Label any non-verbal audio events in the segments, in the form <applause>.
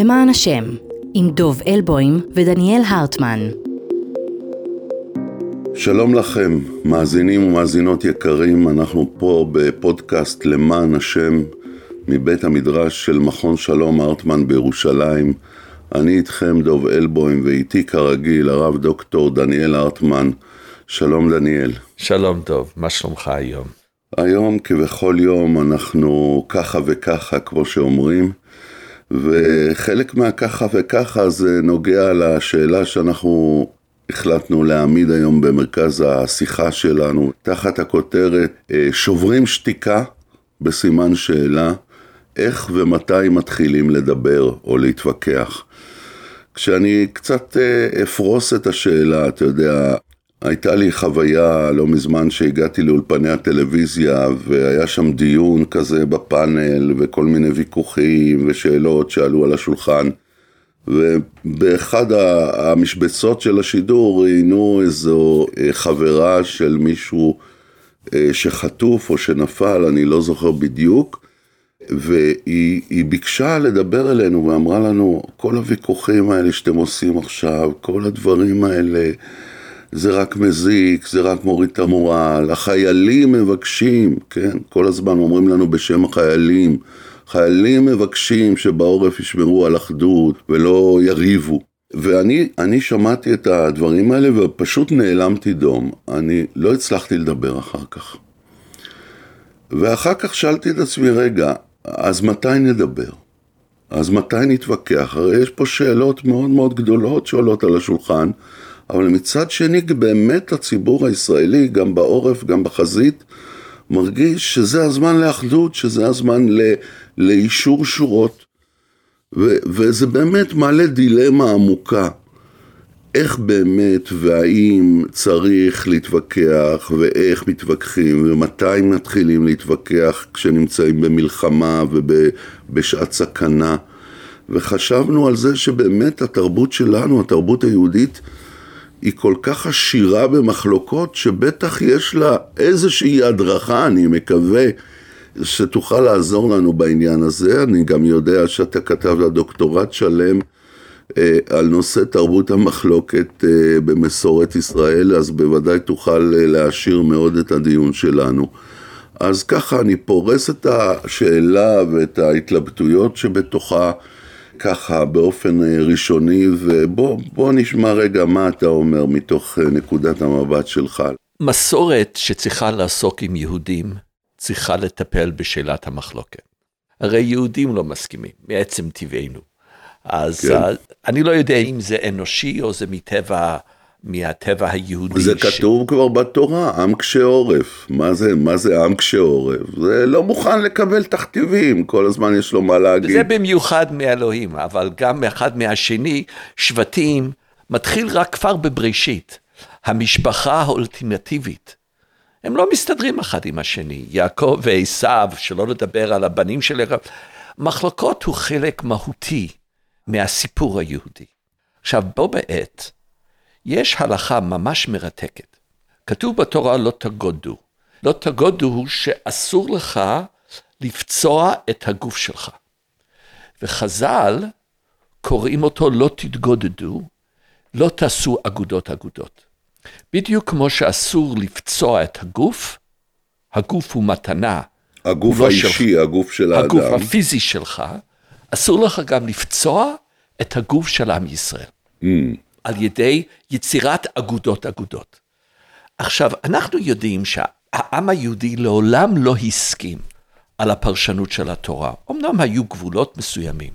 למען השם, עם דוב אלבוים ודניאל הרטמן. שלום לכם, מאזינים ומאזינות יקרים, אנחנו פה בפודקאסט למען השם מבית המדרש של מכון שלום הרטמן בירושלים. אני איתכם דוב אלבוים ואיתי כרגיל הרב דוקטור דניאל הרטמן. שלום דניאל. שלום דוב, מה שלומך היום? היום כבכל יום אנחנו ככה וככה כמו שאומרים וחלק מהככה וככה זה נוגע לשאלה שאנחנו החלטנו להעמיד היום במרכז השיחה שלנו תחת הכותרת אה, שוברים שתיקה בסימן שאלה איך ומתי מתחילים לדבר או להתווכח. כשאני קצת אה, אפרוס את השאלה, אתה יודע, הייתה לי חוויה לא מזמן שהגעתי לאולפני הטלוויזיה והיה שם דיון כזה בפאנל וכל מיני ויכוחים ושאלות שעלו על השולחן. ובאחד המשבצות של השידור ראיינו איזו אה, חברה של מישהו אה, שחטוף או שנפל, אני לא זוכר בדיוק. והיא ביקשה לדבר אלינו ואמרה לנו כל הוויכוחים האלה שאתם עושים עכשיו, כל הדברים האלה זה רק מזיק, זה רק מוריד את המורל, החיילים מבקשים, כן? כל הזמן אומרים לנו בשם החיילים, חיילים מבקשים שבעורף ישמרו על אחדות ולא יריבו. ואני שמעתי את הדברים האלה ופשוט נעלמתי דום, אני לא הצלחתי לדבר אחר כך. ואחר כך שאלתי את עצמי, רגע, אז מתי נדבר? אז מתי נתווכח? הרי יש פה שאלות מאוד מאוד גדולות שעולות על השולחן, אבל מצד שני באמת הציבור הישראלי, גם בעורף, גם בחזית, מרגיש שזה הזמן לאחדות, שזה הזמן ל, לאישור שורות. ו, וזה באמת מעלה דילמה עמוקה. איך באמת והאם צריך להתווכח ואיך מתווכחים ומתי מתחילים להתווכח כשנמצאים במלחמה ובשעת סכנה וחשבנו על זה שבאמת התרבות שלנו, התרבות היהודית היא כל כך עשירה במחלוקות, שבטח יש לה איזושהי הדרכה, אני מקווה, שתוכל לעזור לנו בעניין הזה. אני גם יודע שאתה כתב לה דוקטורט שלם אה, על נושא תרבות המחלוקת אה, במסורת ישראל, אז בוודאי תוכל אה, להעשיר מאוד את הדיון שלנו. אז ככה אני פורס את השאלה ואת ההתלבטויות שבתוכה. ככה באופן אה, ראשוני, ובוא נשמע רגע מה אתה אומר מתוך אה, נקודת המבט שלך. מסורת שצריכה לעסוק עם יהודים, צריכה לטפל בשאלת המחלוקת. הרי יהודים לא מסכימים, מעצם טבענו. אז כן. אה, אני לא יודע אם זה אנושי או זה מטבע מהטבע היהודי. זה ש... כתוב כבר בתורה, עם קשה עורף. מה זה, מה זה עם קשה עורף? זה לא מוכן לקבל תכתיבים, כל הזמן יש לו מה להגיד. זה במיוחד מאלוהים, אבל גם אחד מהשני, שבטים, מתחיל רק כבר בבראשית. המשפחה האולטימטיבית. הם לא מסתדרים אחד עם השני, יעקב ועשיו, שלא לדבר על הבנים של יעקב. מחלוקות הוא חלק מהותי מהסיפור היהודי. עכשיו, בו בעת, יש הלכה ממש מרתקת. כתוב בתורה לא תגודו. לא תגודו הוא שאסור לך לפצוע את הגוף שלך. וחז"ל קוראים אותו לא תתגודדו, לא תעשו אגודות אגודות. בדיוק כמו שאסור לפצוע את הגוף, הגוף הוא מתנה. הגוף הוא לא האישי, של... הגוף של האדם. הגוף הפיזי שלך, אסור לך גם לפצוע את הגוף של עם ישראל. Mm. על ידי יצירת אגודות אגודות. עכשיו, אנחנו יודעים שהעם היהודי לעולם לא הסכים על הפרשנות של התורה. אמנם היו גבולות מסוימים,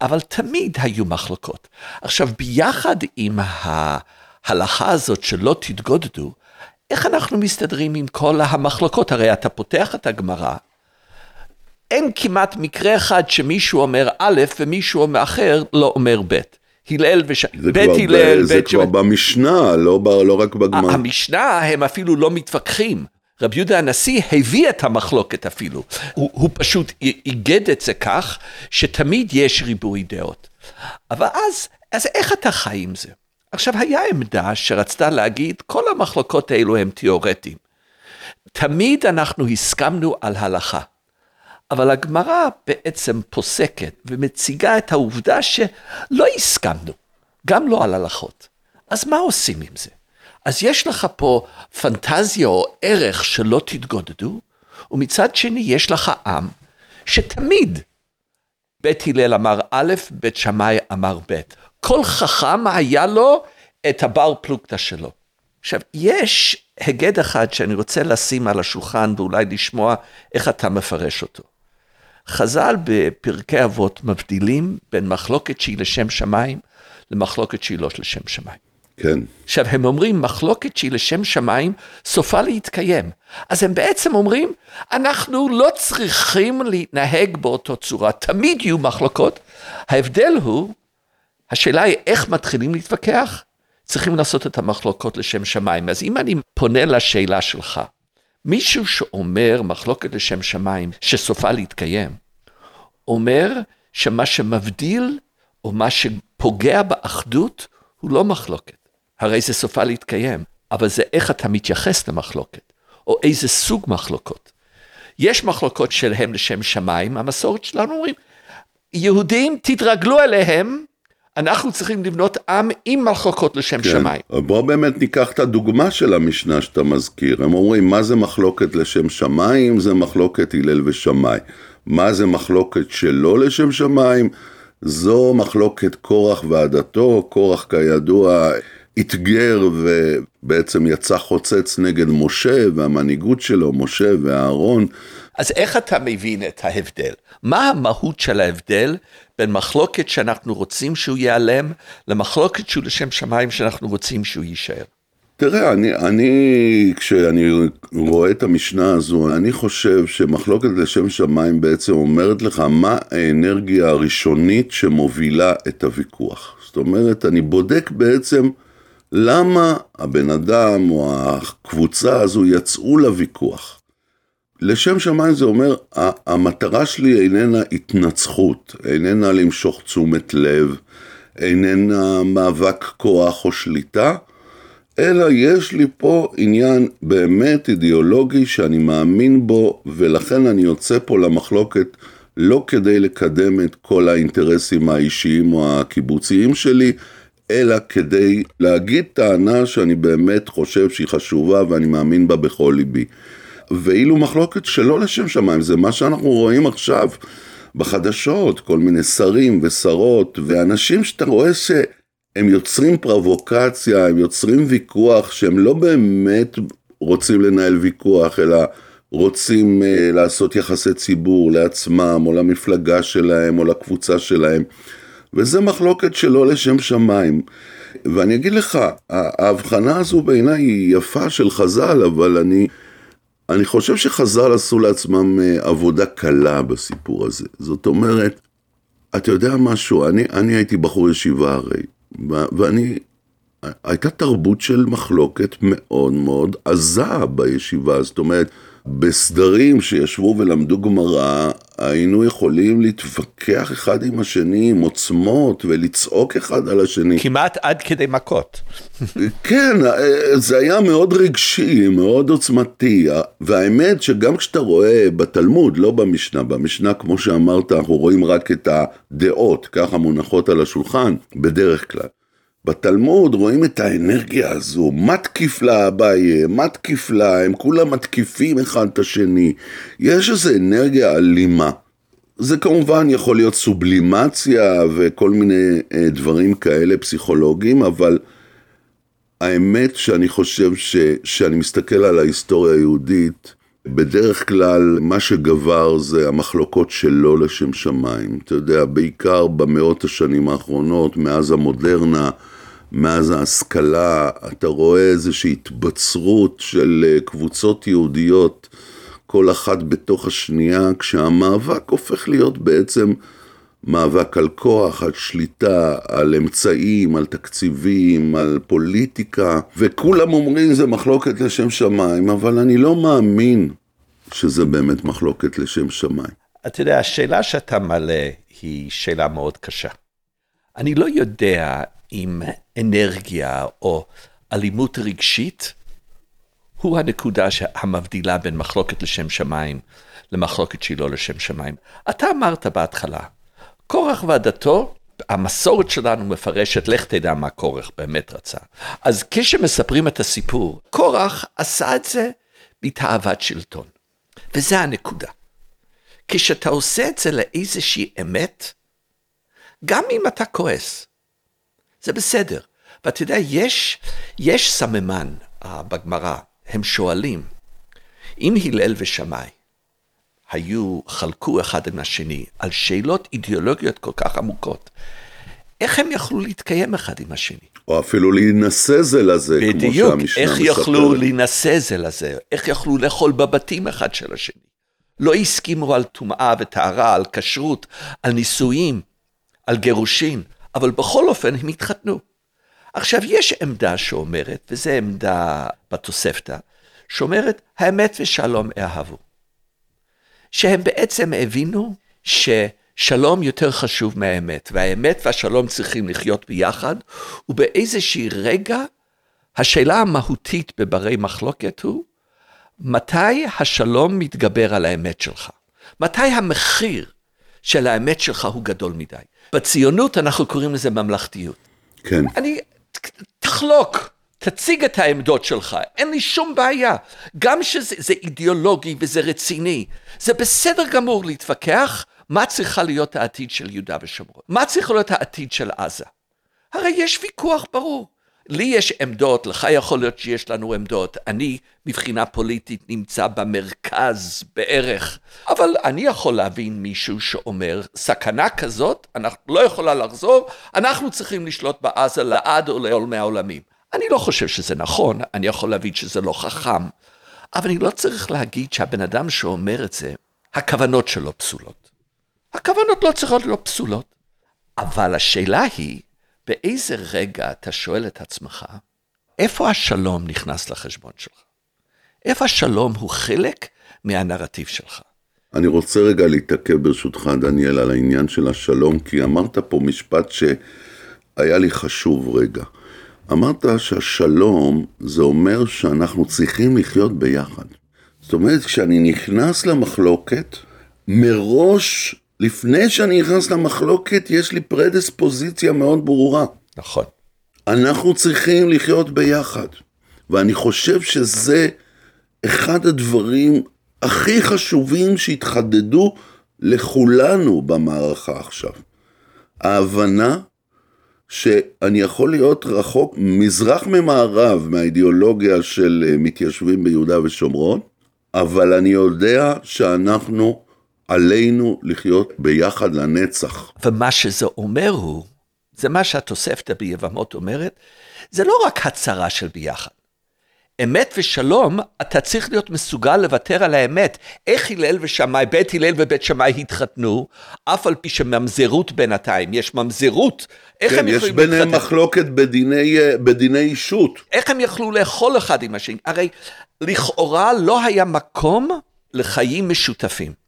אבל תמיד היו מחלוקות. עכשיו, ביחד עם ההלכה הזאת שלא תתגודדו, איך אנחנו מסתדרים עם כל המחלוקות? הרי אתה פותח את הגמרא, אין כמעט מקרה אחד שמישהו אומר א' ומישהו אחר לא אומר ב'. הלל וש... בית הלל, זה כבר במשנה, לא, לא רק בגמר. המשנה, הם אפילו לא מתווכחים. רבי יהודה הנשיא הביא את המחלוקת אפילו. הוא, הוא פשוט איגד את זה כך, שתמיד יש ריבוי דעות. אבל אז, אז איך אתה חי עם זה? עכשיו, היה עמדה שרצתה להגיד, כל המחלוקות האלו הם תיאורטיים. תמיד אנחנו הסכמנו על הלכה, אבל הגמרא בעצם פוסקת ומציגה את העובדה שלא הסכמנו, גם לא על הלכות. אז מה עושים עם זה? אז יש לך פה פנטזיה או ערך שלא תתגודדו, ומצד שני יש לך עם שתמיד בית הלל אמר א', בית שמאי אמר ב'. כל חכם היה לו את הבר פלוגתא שלו. עכשיו, יש היגד אחד שאני רוצה לשים על השולחן ואולי לשמוע איך אתה מפרש אותו. חז"ל בפרקי אבות מבדילים בין מחלוקת שהיא לשם שמיים למחלוקת שהיא לא לשם שמיים. כן. עכשיו, הם אומרים, מחלוקת שהיא לשם שמיים, סופה להתקיים. אז הם בעצם אומרים, אנחנו לא צריכים להתנהג באותו צורה, תמיד יהיו מחלוקות. ההבדל הוא, השאלה היא איך מתחילים להתווכח, צריכים לעשות את המחלוקות לשם שמיים. אז אם אני פונה לשאלה שלך, מישהו שאומר מחלוקת לשם שמיים, שסופה להתקיים, אומר שמה שמבדיל, או מה שפוגע באחדות, הוא לא מחלוקת. הרי זה סופה להתקיים, אבל זה איך אתה מתייחס למחלוקת, או איזה סוג מחלוקות. יש מחלוקות שלהם לשם שמיים, המסורת שלנו אומרים, יהודים תתרגלו אליהם, אנחנו צריכים לבנות עם עם מחלוקות לשם כן. שמיים. בוא באמת ניקח את הדוגמה של המשנה שאתה מזכיר. הם אומרים, מה זה מחלוקת לשם שמיים? זה מחלוקת הלל ושמאי. מה זה מחלוקת שלא לשם שמיים? זו מחלוקת קורח ועדתו. קורח כידוע אתגר ובעצם יצא חוצץ נגד משה והמנהיגות שלו, משה ואהרון. אז איך אתה מבין את ההבדל? מה המהות של ההבדל בין מחלוקת שאנחנו רוצים שהוא ייעלם, למחלוקת שהוא לשם שמיים שאנחנו רוצים שהוא יישאר? תראה, אני, אני, כשאני רואה את המשנה הזו, אני חושב שמחלוקת לשם שמיים בעצם אומרת לך מה האנרגיה הראשונית שמובילה את הוויכוח. זאת אומרת, אני בודק בעצם למה הבן אדם או הקבוצה הזו יצאו לוויכוח. לשם שמיים זה אומר, המטרה שלי איננה התנצחות, איננה למשוך תשומת לב, איננה מאבק כוח או שליטה, אלא יש לי פה עניין באמת אידיאולוגי שאני מאמין בו, ולכן אני יוצא פה למחלוקת לא כדי לקדם את כל האינטרסים האישיים או הקיבוציים שלי, אלא כדי להגיד טענה שאני באמת חושב שהיא חשובה ואני מאמין בה בכל ליבי. ואילו מחלוקת שלא לשם שמיים, זה מה שאנחנו רואים עכשיו בחדשות, כל מיני שרים ושרות, ואנשים שאתה רואה שהם יוצרים פרובוקציה, הם יוצרים ויכוח, שהם לא באמת רוצים לנהל ויכוח, אלא רוצים uh, לעשות יחסי ציבור לעצמם, או למפלגה שלהם, או לקבוצה שלהם. וזה מחלוקת שלא לשם שמיים. ואני אגיד לך, ההבחנה הזו בעיניי היא יפה של חז"ל, אבל אני, אני חושב שחז"ל עשו לעצמם אה, עבודה קלה בסיפור הזה. זאת אומרת, אתה יודע משהו, אני, אני הייתי בחור ישיבה הרי, ואני, הייתה תרבות של מחלוקת מאוד מאוד עזה בישיבה, זאת אומרת, בסדרים שישבו ולמדו גמרא, היינו יכולים להתווכח אחד עם השני עם עוצמות ולצעוק אחד על השני. כמעט עד כדי מכות. כן, זה היה מאוד רגשי, מאוד עוצמתי, והאמת שגם כשאתה רואה בתלמוד, לא במשנה, במשנה כמו שאמרת, אנחנו רואים רק את הדעות, ככה מונחות על השולחן, בדרך כלל. בתלמוד רואים את האנרגיה הזו, מה תקיף לה אביי, מה תקיף לה, הם כולם מתקיפים אחד את השני. יש איזו אנרגיה אלימה. זה כמובן יכול להיות סובלימציה וכל מיני אה, דברים כאלה פסיכולוגיים, אבל האמת שאני חושב ש, שאני מסתכל על ההיסטוריה היהודית, בדרך כלל מה שגבר זה המחלוקות שלא לשם שמיים. אתה יודע, בעיקר במאות השנים האחרונות, מאז המודרנה, מאז ההשכלה, אתה רואה איזושהי התבצרות של אה, קבוצות יהודיות, כל אחת בתוך השנייה, כשהמאבק הופך להיות בעצם מאבק על כוח, על שליטה, על אמצעים, על תקציבים, על פוליטיקה, וכולם אומרים זה מחלוקת לשם שמיים, אבל אני לא מאמין שזה באמת מחלוקת לשם שמיים. אתה יודע, השאלה שאתה מעלה היא שאלה מאוד קשה. אני לא יודע אם אנרגיה או אלימות רגשית הוא הנקודה המבדילה בין מחלוקת לשם שמיים למחלוקת שהיא לא לשם שמיים. אתה אמרת בהתחלה, קורח ועדתו, המסורת שלנו מפרשת, לך תדע מה קורח באמת רצה. אז כשמספרים את הסיפור, קורח עשה את זה מתאוות שלטון. וזה הנקודה. כשאתה עושה את זה לאיזושהי אמת, גם אם אתה כועס, זה בסדר. ואתה יודע, יש, יש סממן uh, בגמרא, הם שואלים, אם הלל ושמאי היו, חלקו אחד עם השני על שאלות אידיאולוגיות כל כך עמוקות, איך הם יכלו להתקיים אחד עם השני? או אפילו להינשא זה לזה, בדיוק, כמו שהמשנה איך מספרת. יכלו להינשא זה לזה, איך יכלו לאכול בבתים אחד של השני. לא הסכימו על טומאה וטהרה, על כשרות, על נישואים, על גירושין, אבל בכל אופן הם התחתנו. עכשיו, יש עמדה שאומרת, וזו עמדה בתוספתא, שאומרת, האמת ושלום אהבו. שהם בעצם הבינו ששלום יותר חשוב מהאמת, והאמת והשלום צריכים לחיות ביחד, ובאיזשהי רגע, השאלה המהותית בברי מחלוקת הוא, מתי השלום מתגבר על האמת שלך? מתי המחיר של האמת שלך הוא גדול מדי? בציונות אנחנו קוראים לזה ממלכתיות. כן. אני, תחלוק, תציג את העמדות שלך, אין לי שום בעיה. גם שזה זה אידיאולוגי וזה רציני, זה בסדר גמור להתווכח מה צריכה להיות העתיד של יהודה ושומרון, מה צריך להיות העתיד של עזה. הרי יש ויכוח ברור. לי יש עמדות, לך יכול להיות שיש לנו עמדות. אני, מבחינה פוליטית, נמצא במרכז בערך. אבל אני יכול להבין מישהו שאומר, סכנה כזאת, אנחנו לא יכולה לחזור, אנחנו צריכים לשלוט בעזה לעד או לעולמי העולמים. אני לא חושב שזה נכון, אני יכול להבין שזה לא חכם, אבל אני לא צריך להגיד שהבן אדם שאומר את זה, הכוונות שלו פסולות. הכוונות לא צריכות להיות פסולות. אבל השאלה היא, באיזה רגע אתה שואל את עצמך, איפה השלום נכנס לחשבון שלך? איפה השלום הוא חלק מהנרטיב שלך? אני רוצה רגע להתעכב ברשותך, דניאל, על העניין של השלום, כי אמרת פה משפט שהיה לי חשוב רגע. אמרת שהשלום זה אומר שאנחנו צריכים לחיות ביחד. זאת אומרת, כשאני נכנס למחלוקת, מראש, לפני שאני נכנס למחלוקת, יש לי פרדספוזיציה מאוד ברורה. נכון. אנחנו צריכים לחיות ביחד. ואני חושב שזה אחד הדברים הכי חשובים שהתחדדו לכולנו במערכה עכשיו. ההבנה שאני יכול להיות רחוק מזרח ממערב מהאידיאולוגיה של אה, מתיישבים ביהודה ושומרון, אבל אני יודע שאנחנו, עלינו לחיות ביחד לנצח. ומה שזה אומר הוא, זה מה שהתוספתא ביבמות אומרת, זה לא רק הצהרה של ביחד. אמת ושלום, אתה צריך להיות מסוגל לוותר על האמת. איך הלל ושמאי, בית הלל ובית שמאי התחתנו, אף על פי שממזרות בינתיים, יש ממזרות. איך כן, הם יש יכולים ביניהם להתחתן? מחלוקת בדיני, אה, בדיני אישות. איך הם יכלו לאכול אחד עם השני? הרי לכאורה לא היה מקום לחיים משותפים.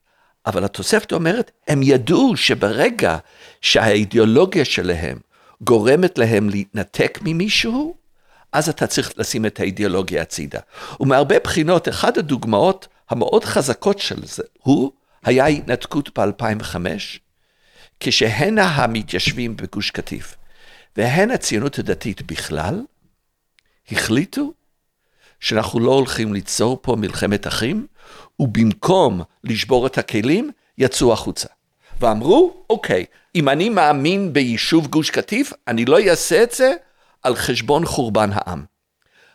אבל התוספת אומרת, הם ידעו שברגע שהאידיאולוגיה שלהם גורמת להם להתנתק ממישהו, אז אתה צריך לשים את האידיאולוגיה הצידה. ומהרבה בחינות, אחת הדוגמאות המאוד חזקות של זה, הוא היה ההתנתקות ב-2005, כשהן המתיישבים בגוש קטיף והן הציונות הדתית בכלל, החליטו שאנחנו לא הולכים ליצור פה מלחמת אחים, ובמקום לשבור את הכלים, יצאו החוצה. ואמרו, אוקיי, אם אני מאמין ביישוב גוש קטיף, אני לא אעשה את זה על חשבון חורבן העם.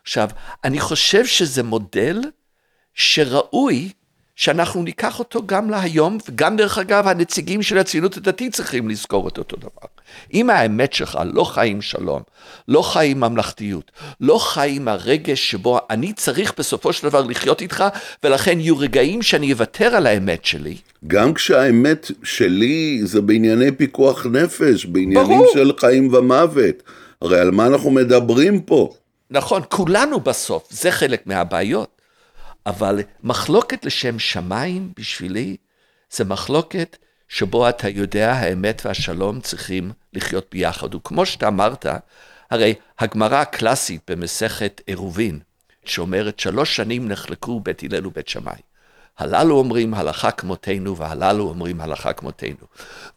עכשיו, אני חושב שזה מודל שראוי שאנחנו ניקח אותו גם להיום, וגם דרך אגב, הנציגים של הציונות הדתית צריכים לזכור את אותו דבר. אם האמת שלך לא חיים שלום, לא חיים ממלכתיות, לא חיים הרגש שבו אני צריך בסופו של דבר לחיות איתך, ולכן יהיו רגעים שאני אוותר על האמת שלי, גם כשהאמת שלי זה בענייני פיקוח נפש, בעניינים ברור. של חיים ומוות. הרי על מה אנחנו מדברים פה? נכון, כולנו בסוף, זה חלק מהבעיות. אבל מחלוקת לשם שמיים בשבילי, זה מחלוקת שבו אתה יודע האמת והשלום צריכים לחיות ביחד. וכמו שאתה אמרת, הרי הגמרא הקלאסית במסכת עירובין, שאומרת שלוש שנים נחלקו בית הלל ובית שמאי. הללו אומרים הלכה כמותנו והללו אומרים הלכה כמותנו.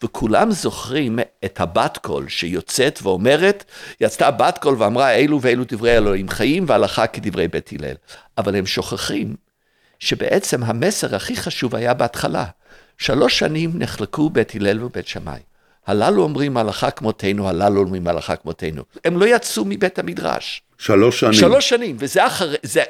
וכולם זוכרים את הבת קול שיוצאת ואומרת, יצאה בת קול ואמרה אלו ואלו דברי אלוהים חיים והלכה כדברי בית הלל. אבל הם שוכחים שבעצם המסר הכי חשוב היה בהתחלה. שלוש שנים נחלקו בית הלל ובית שמאי. הללו אומרים הלכה כמותנו, הללו אומרים הלכה כמותנו. הם לא יצאו מבית המדרש. שלוש שנים. שלוש שנים, וזה אחרי, זה,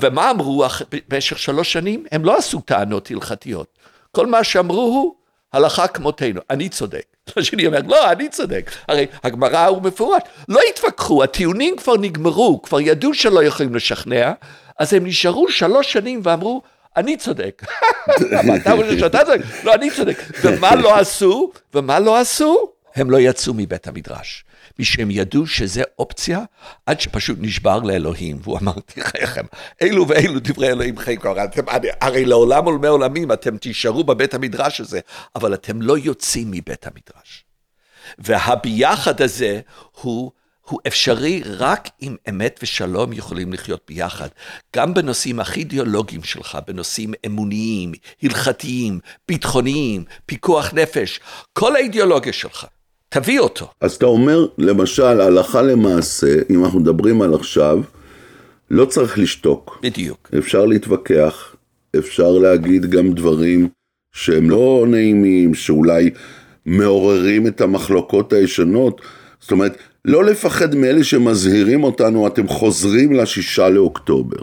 ומה אמרו במשך שלוש שנים? הם לא עשו טענות הלכתיות. כל מה שאמרו הוא, הלכה כמותנו, אני צודק. <laughs> השני אומר, לא, אני צודק. הרי הגמרא הוא מפורט. לא התווכחו, הטיעונים כבר נגמרו, כבר ידעו שלא יכולים לשכנע, אז הם נשארו שלוש שנים ואמרו, אני צודק. <laughs> אתה חושב שאתה צודק? לא, אני צודק. ומה לא עשו? ומה לא עשו? הם לא יצאו מבית המדרש. משהם ידעו שזה אופציה, עד שפשוט נשבר לאלוהים, והוא אמר, תחייכם, אלו ואלו דברי אלוהים חיים כבר, אתם, הרי לעולם עולמי עולמים אתם תישארו בבית המדרש הזה, אבל אתם לא יוצאים מבית המדרש. והביחד הזה הוא הוא אפשרי רק אם אמת ושלום יכולים לחיות ביחד. גם בנושאים הכי אידיאולוגיים שלך, בנושאים אמוניים, הלכתיים, ביטחוניים, פיקוח נפש, כל האידיאולוגיה שלך, תביא אותו. אז אתה אומר, למשל, הלכה למעשה, אם אנחנו מדברים על עכשיו, לא צריך לשתוק. בדיוק. אפשר להתווכח, אפשר להגיד גם דברים שהם לא נעימים, שאולי מעוררים את המחלוקות הישנות. זאת אומרת, לא לפחד מאלה שמזהירים אותנו, אתם חוזרים לשישה לאוקטובר.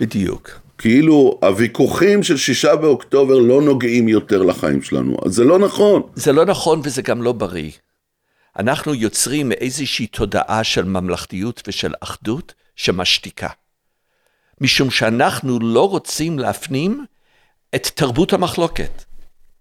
בדיוק. כאילו הוויכוחים של שישה באוקטובר לא נוגעים יותר לחיים שלנו, אז זה לא נכון. זה לא נכון וזה גם לא בריא. אנחנו יוצרים איזושהי תודעה של ממלכתיות ושל אחדות שמשתיקה. משום שאנחנו לא רוצים להפנים את תרבות המחלוקת.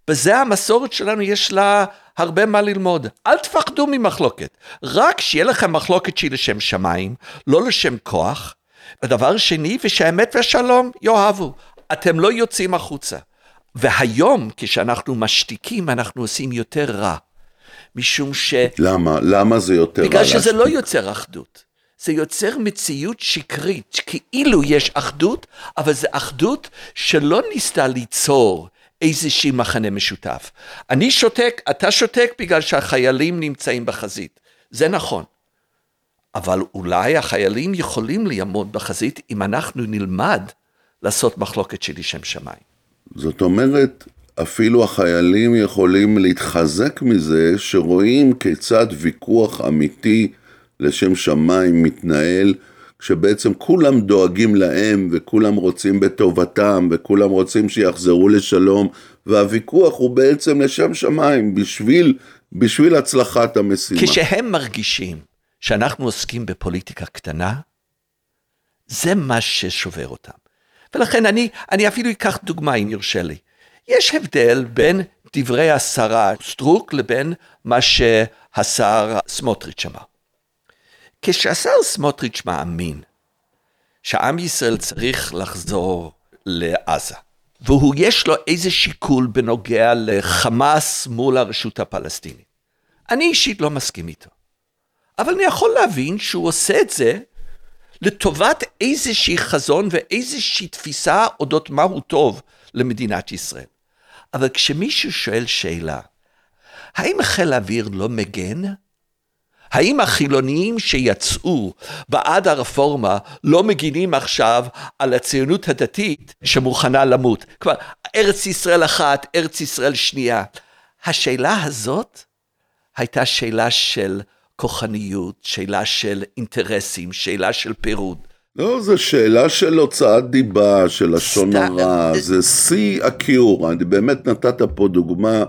בזה המסורת שלנו יש לה הרבה מה ללמוד. אל תפחדו ממחלוקת. רק שיהיה לכם מחלוקת שהיא לשם שמיים, לא לשם כוח. ודבר שני, ושהאמת והשלום יאהבו. אתם לא יוצאים החוצה. והיום, כשאנחנו משתיקים, אנחנו עושים יותר רע. משום ש... למה? למה זה יותר רע בגלל שזה לא יוצר אחדות. זה יוצר מציאות שקרית, כאילו יש אחדות, אבל זו אחדות שלא ניסתה ליצור איזשהי מחנה משותף. אני שותק, אתה שותק בגלל שהחיילים נמצאים בחזית. זה נכון. אבל אולי החיילים יכולים לעמוד בחזית אם אנחנו נלמד לעשות מחלוקת של לשם שמיים. זאת אומרת, אפילו החיילים יכולים להתחזק מזה שרואים כיצד ויכוח אמיתי לשם שמיים מתנהל, כשבעצם כולם דואגים להם וכולם רוצים בטובתם וכולם רוצים שיחזרו לשלום והוויכוח הוא בעצם לשם שמיים בשביל, בשביל הצלחת המשימה. כשהם מרגישים שאנחנו עוסקים בפוליטיקה קטנה, זה מה ששובר אותם. ולכן אני, אני אפילו אקח דוגמה אם יורשה לי. יש הבדל בין דברי השרה סטרוק לבין מה שהשר סמוטריץ' אמר. כשהשר סמוטריץ' מאמין שעם ישראל צריך לחזור לעזה, והוא יש לו איזה שיקול בנוגע לחמאס מול הרשות הפלסטינית. אני אישית לא מסכים איתו. אבל אני יכול להבין שהוא עושה את זה לטובת איזושהי חזון ואיזושהי תפיסה אודות מהו טוב למדינת ישראל. אבל כשמישהו שואל שאלה, האם חיל האוויר לא מגן? האם החילונים שיצאו בעד הרפורמה לא מגינים עכשיו על הציונות הדתית שמוכנה למות? כלומר, ארץ ישראל אחת, ארץ ישראל שנייה. השאלה הזאת הייתה שאלה של כוחניות, שאלה של אינטרסים, שאלה של פירוד. לא, זו שאלה של הוצאת דיבה, של לשון הרע, זה שיא הכיעור. אני באמת נתת פה דוגמה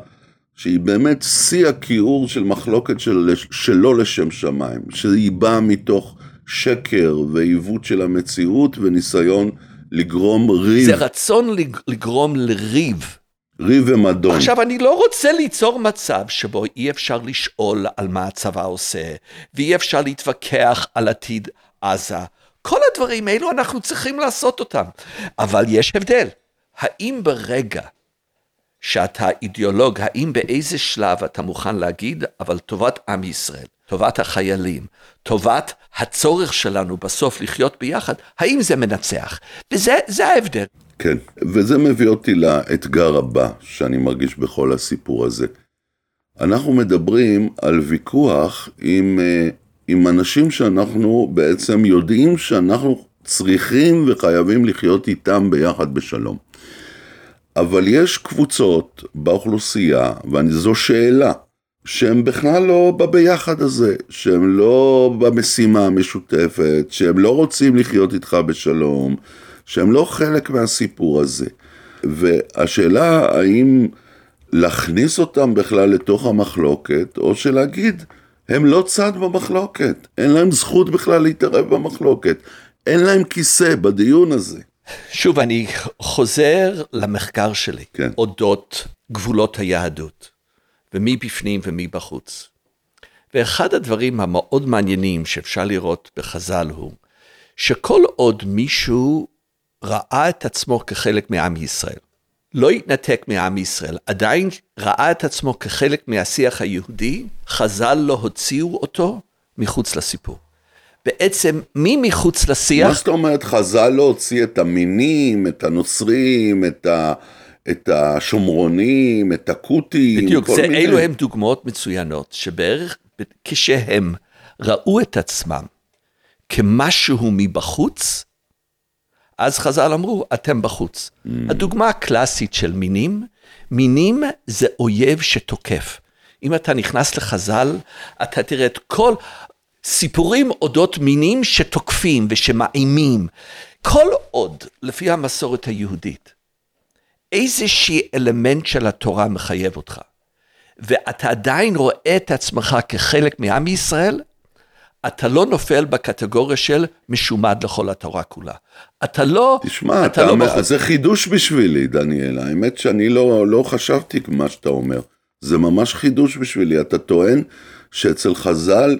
שהיא באמת שיא הכיעור של מחלוקת של, שלא לשם שמיים, שהיא באה מתוך שקר ועיוות של המציאות וניסיון לגרום ריב. זה רצון לגרום לריב. ריב ומדון. עכשיו, אני לא רוצה ליצור מצב שבו אי אפשר לשאול על מה הצבא עושה, ואי אפשר להתווכח על עתיד עזה. כל הדברים האלו אנחנו צריכים לעשות אותם. אבל יש הבדל. האם ברגע שאתה אידיאולוג, האם באיזה שלב אתה מוכן להגיד, אבל טובת עם ישראל, טובת החיילים, טובת הצורך שלנו בסוף לחיות ביחד, האם זה מנצח? וזה ההבדל. כן, וזה מביא אותי לאתגר הבא שאני מרגיש בכל הסיפור הזה. אנחנו מדברים על ויכוח עם, אה, עם אנשים שאנחנו בעצם יודעים שאנחנו צריכים וחייבים לחיות איתם ביחד בשלום. אבל יש קבוצות באוכלוסייה, וזו שאלה, שהם בכלל לא בביחד הזה, שהם לא במשימה המשותפת, שהם לא רוצים לחיות איתך בשלום, שהם לא חלק מהסיפור הזה. והשאלה האם להכניס אותם בכלל לתוך המחלוקת, או שלהגיד, הם לא צד במחלוקת, אין להם זכות בכלל להתערב במחלוקת, אין להם כיסא בדיון הזה. שוב, אני חוזר למחקר שלי, כן. אודות גבולות היהדות, ומי בפנים ומי בחוץ. ואחד הדברים המאוד מעניינים שאפשר לראות בחז"ל הוא, שכל עוד מישהו ראה את עצמו כחלק מעם ישראל, לא התנתק מעם ישראל, עדיין ראה את עצמו כחלק מהשיח היהודי, חז"ל לא הוציאו אותו מחוץ לסיפור. בעצם מי מחוץ לשיח... מה זאת אומרת חז"ל לא הוציא את המינים, את הנוצרים, את, ה, את השומרונים, את הכותים, בדיוק, כל זה, מיני. אלו הם דוגמאות מצוינות, שבערך כשהם ראו את עצמם כמשהו מבחוץ, אז חז"ל אמרו, אתם בחוץ. Mm. הדוגמה הקלאסית של מינים, מינים זה אויב שתוקף. אם אתה נכנס לחז"ל, אתה תראה את כל סיפורים אודות מינים שתוקפים ושמאיימים. כל עוד, לפי המסורת היהודית, איזשהי אלמנט של התורה מחייב אותך, ואתה עדיין רואה את עצמך כחלק מעם ישראל, אתה לא נופל בקטגוריה של משומד לכל התורה כולה. אתה לא... תשמע, אתה אתה לא אומר. זה חידוש בשבילי, דניאל. האמת שאני לא, לא חשבתי מה שאתה אומר. זה ממש חידוש בשבילי. אתה טוען שאצל חז"ל,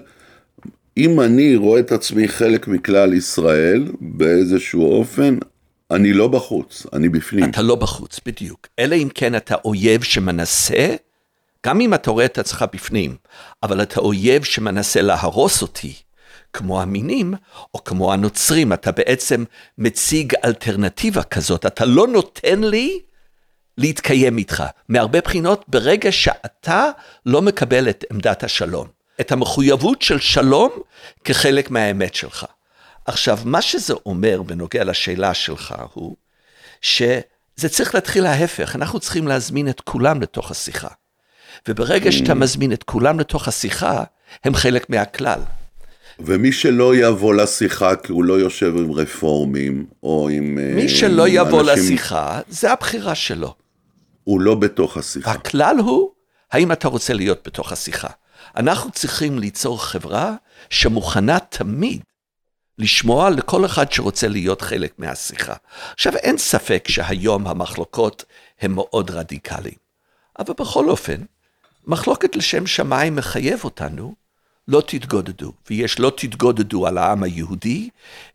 אם אני רואה את עצמי חלק מכלל ישראל באיזשהו אופן, אני לא בחוץ, אני בפנים. אתה לא בחוץ, בדיוק. אלא אם כן אתה אויב שמנסה, גם אם אתה רואה את עצמך בפנים, אבל אתה אויב שמנסה להרוס אותי, כמו המינים, או כמו הנוצרים, אתה בעצם מציג אלטרנטיבה כזאת, אתה לא נותן לי להתקיים איתך. מהרבה בחינות, ברגע שאתה לא מקבל את עמדת השלום, את המחויבות של שלום כחלק מהאמת שלך. עכשיו, מה שזה אומר בנוגע לשאלה שלך הוא, שזה צריך להתחיל ההפך, אנחנו צריכים להזמין את כולם לתוך השיחה. וברגע שאתה מזמין את כולם לתוך השיחה, הם חלק מהכלל. ומי שלא יבוא לשיחה כי הוא לא יושב עם רפורמים, או עם... אה, מי שלא עם יבוא אנשים- לשיחה, זה הבחירה שלו. הוא לא בתוך השיחה. הכלל הוא, האם אתה רוצה להיות בתוך השיחה? אנחנו צריכים ליצור חברה שמוכנה תמיד לשמוע לכל אחד שרוצה להיות חלק מהשיחה. עכשיו, אין ספק שהיום המחלוקות הן מאוד רדיקליים, אבל בכל אופן, מחלוקת לשם שמיים מחייב אותנו לא תתגודדו, ויש לא תתגודדו על העם היהודי,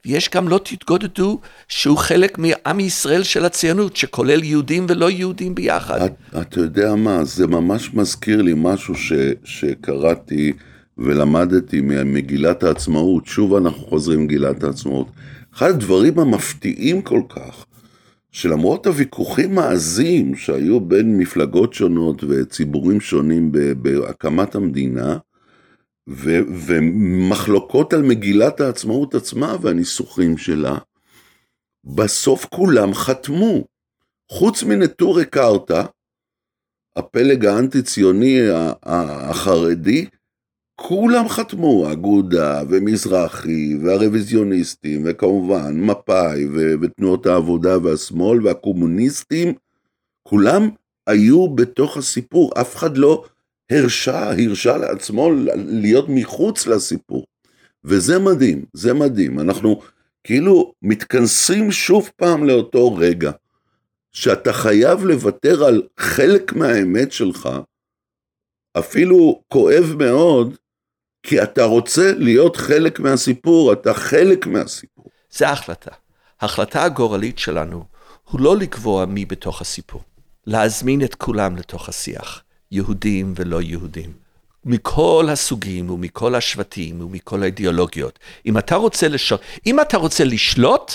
ויש גם לא תתגודדו שהוא חלק מעם ישראל של הציונות, שכולל יהודים ולא יהודים ביחד. את, אתה יודע מה, זה ממש מזכיר לי משהו ש, שקראתי ולמדתי ממגילת העצמאות. שוב אנחנו חוזרים למגילת העצמאות. אחד הדברים המפתיעים כל כך, שלמרות הוויכוחים העזים שהיו בין מפלגות שונות וציבורים שונים בהקמת המדינה, ו- ומחלוקות על מגילת העצמאות עצמה והניסוחים שלה, בסוף כולם חתמו. חוץ מנטורי קרתא, הפלג האנטי-ציוני החרדי, כולם חתמו, אגודה ומזרחי והרוויזיוניסטים וכמובן מפא"י ו- ותנועות העבודה והשמאל והקומוניסטים, כולם היו בתוך הסיפור, אף אחד לא הרשה, הרשה לעצמו להיות מחוץ לסיפור. וזה מדהים, זה מדהים. אנחנו כאילו מתכנסים שוב פעם לאותו רגע, שאתה חייב לוותר על חלק מהאמת שלך, אפילו כואב מאוד, כי אתה רוצה להיות חלק מהסיפור, אתה חלק מהסיפור. זה ההחלטה. ההחלטה הגורלית שלנו הוא לא לקבוע מי בתוך הסיפור. להזמין את כולם לתוך השיח, יהודים ולא יהודים. מכל הסוגים ומכל השבטים ומכל האידיאולוגיות. אם אתה רוצה, לש... אם אתה רוצה לשלוט,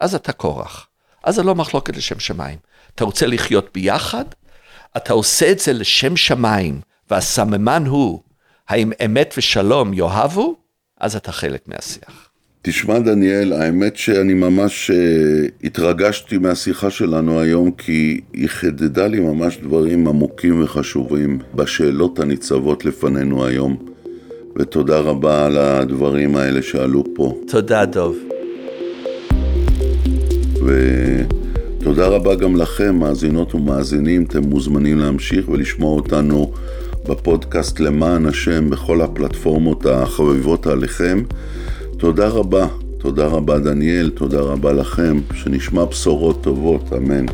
אז אתה קורח. אז זה לא מחלוקת לשם שמיים. אתה רוצה לחיות ביחד, אתה עושה את זה לשם שמיים, והסממן הוא, האם אמת ושלום יאהבו, אז אתה חלק מהשיח. תשמע דניאל, האמת שאני ממש uh, התרגשתי מהשיחה שלנו היום כי היא חידדה לי ממש דברים עמוקים וחשובים בשאלות הניצבות לפנינו היום ותודה רבה על הדברים האלה שעלו פה. תודה דוב. ותודה רבה גם לכם, מאזינות ומאזינים, אתם מוזמנים להמשיך ולשמוע אותנו בפודקאסט למען השם בכל הפלטפורמות החביבות עליכם. תודה רבה, תודה רבה דניאל, תודה רבה לכם, שנשמע בשורות טובות, אמן.